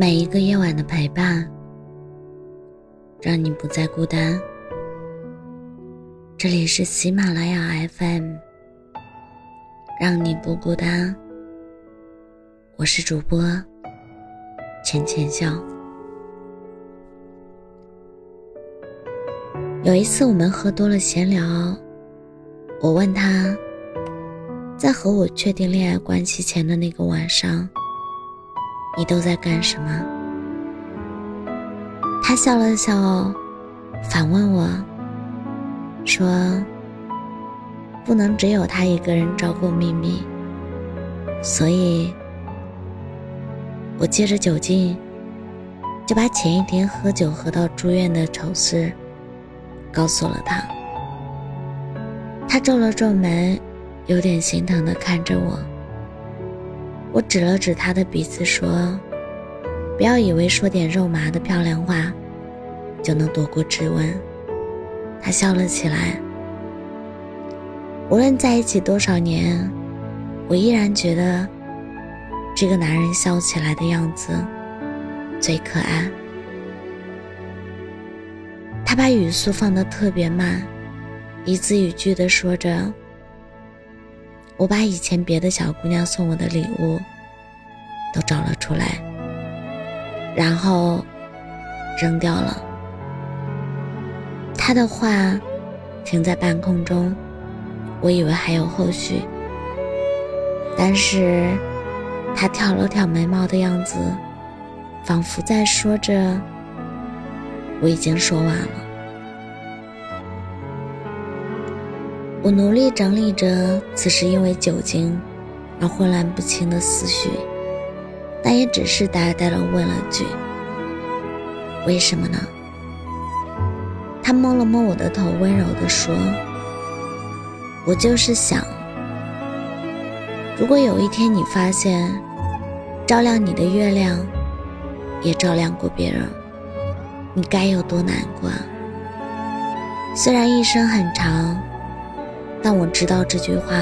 每一个夜晚的陪伴，让你不再孤单。这里是喜马拉雅 FM，让你不孤单。我是主播浅浅笑。有一次我们喝多了闲聊，我问他，在和我确定恋爱关系前的那个晚上。你都在干什么？他笑了笑，反问我，说：“不能只有他一个人照顾秘密，所以，我借着酒劲，就把前一天喝酒喝到住院的丑事告诉了他。他皱了皱眉，有点心疼的看着我。”我指了指他的鼻子，说：“不要以为说点肉麻的漂亮话，就能躲过质问。”他笑了起来。无论在一起多少年，我依然觉得这个男人笑起来的样子最可爱。他把语速放得特别慢，一字一句地说着。我把以前别的小姑娘送我的礼物都找了出来，然后扔掉了。他的话停在半空中，我以为还有后续，但是他挑了挑眉毛的样子，仿佛在说着：“我已经说完了。”我努力整理着此时因为酒精而混乱不清的思绪，但也只是呆呆的问了句：“为什么呢？”他摸了摸我的头，温柔地说：“我就是想，如果有一天你发现，照亮你的月亮也照亮过别人，你该有多难过？虽然一生很长。”但我知道这句话，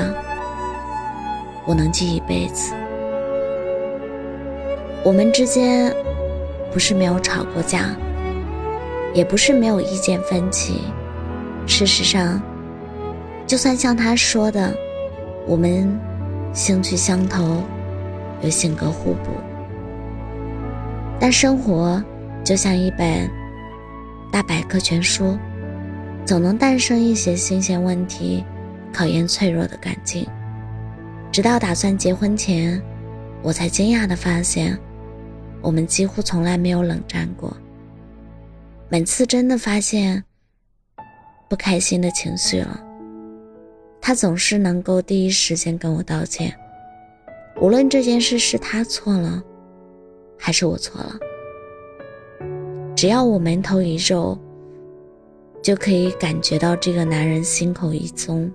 我能记一辈子。我们之间不是没有吵过架，也不是没有意见分歧。事实上，就算像他说的，我们兴趣相投，又性格互补，但生活就像一本大百科全书，总能诞生一些新鲜问题。考验脆弱的感情，直到打算结婚前，我才惊讶地发现，我们几乎从来没有冷战过。每次真的发现不开心的情绪了，他总是能够第一时间跟我道歉，无论这件事是他错了，还是我错了，只要我眉头一皱，就可以感觉到这个男人心口一松。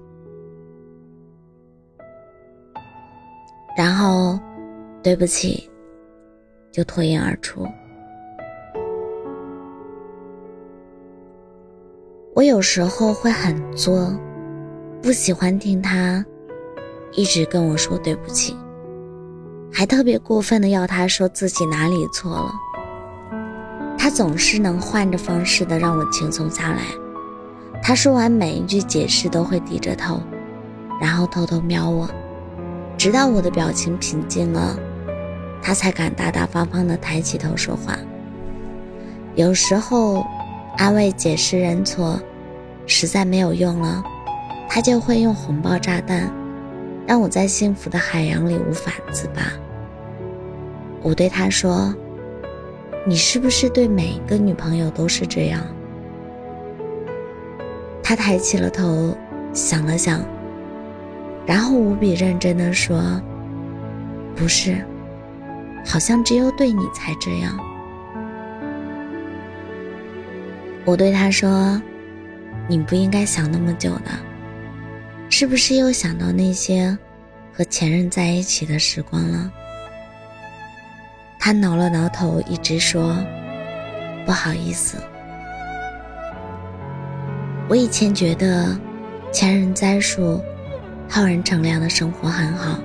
然后，对不起，就脱颖而出。我有时候会很作，不喜欢听他一直跟我说对不起，还特别过分的要他说自己哪里错了。他总是能换着方式的让我轻松下来。他说完每一句解释都会低着头，然后偷偷瞄我。直到我的表情平静了，他才敢大大方方地抬起头说话。有时候，安慰、解释、认错，实在没有用了，他就会用红包炸弹，让我在幸福的海洋里无法自拔。我对他说：“你是不是对每一个女朋友都是这样？”他抬起了头，想了想。然后无比认真地说：“不是，好像只有对你才这样。”我对他说：“你不应该想那么久的，是不是又想到那些和前任在一起的时光了？”他挠了挠头，一直说：“不好意思，我以前觉得前任栽树。”浩然乘凉的生活很好，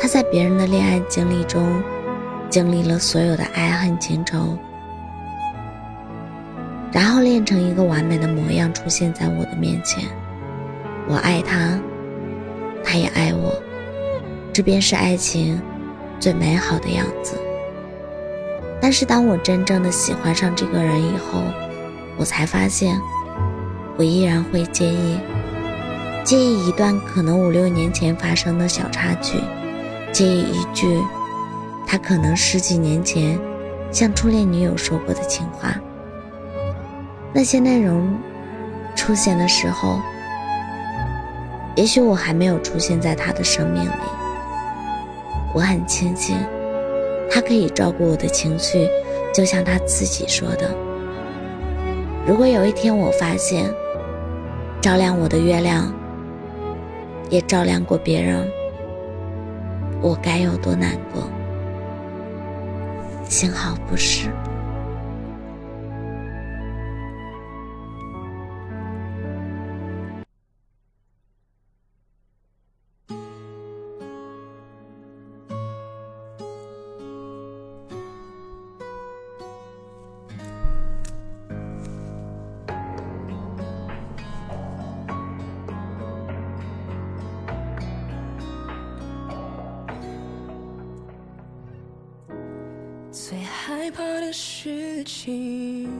他在别人的恋爱经历中经历了所有的爱恨情仇，然后练成一个完美的模样出现在我的面前。我爱他，他也爱我，这便是爱情最美好的样子。但是当我真正的喜欢上这个人以后，我才发现，我依然会介意，介意一段可能五六年前发生的小插曲，介意一句。他可能十几年前向初恋女友说过的情话，那些内容出现的时候，也许我还没有出现在他的生命里。我很庆幸，他可以照顾我的情绪，就像他自己说的：“如果有一天我发现，照亮我的月亮也照亮过别人，我该有多难过。”幸好不是。最害怕的事情，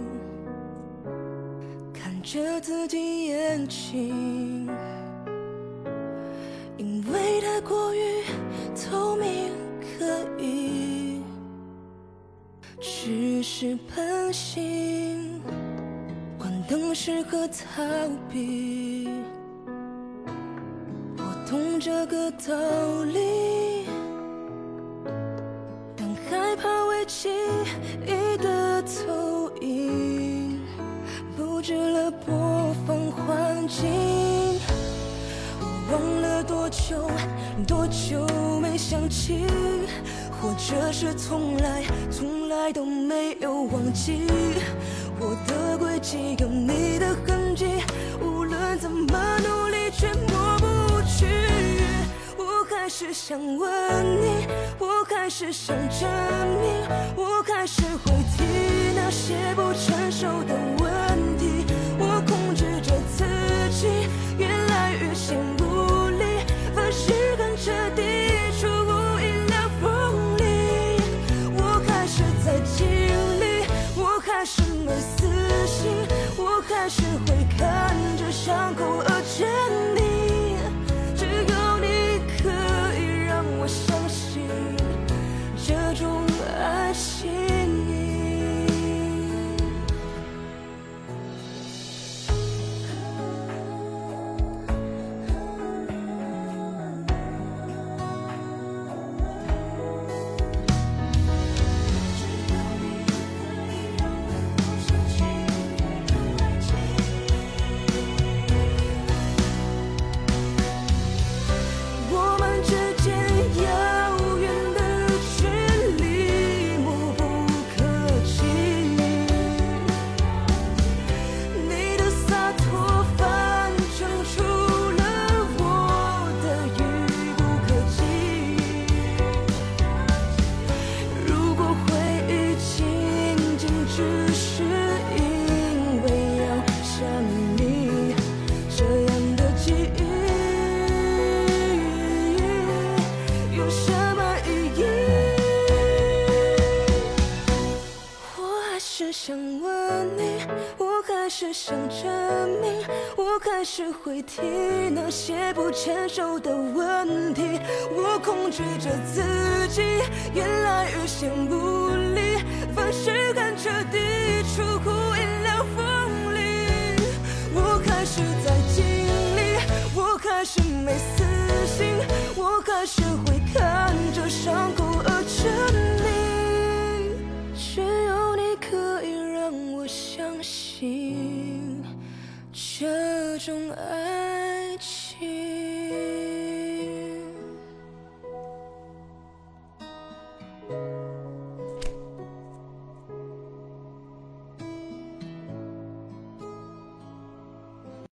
看着自己眼睛，因为太过于透明，可以只是本性，关灯时刻逃避，我懂这个道理。但害怕记忆的投影，布置了播放环境。我忘了多久，多久没想起，或者是从来，从来都没有忘记。我的轨迹有你的痕迹，无论怎么努力，却抹不去。我还是想问你。我开始想证明，我开始会提那些不成熟的问题，我控制着自己，越来越心无力，凡事很彻底只想证明，我还是会提那些不成熟的问题，我控制着自己，越来越显无种爱。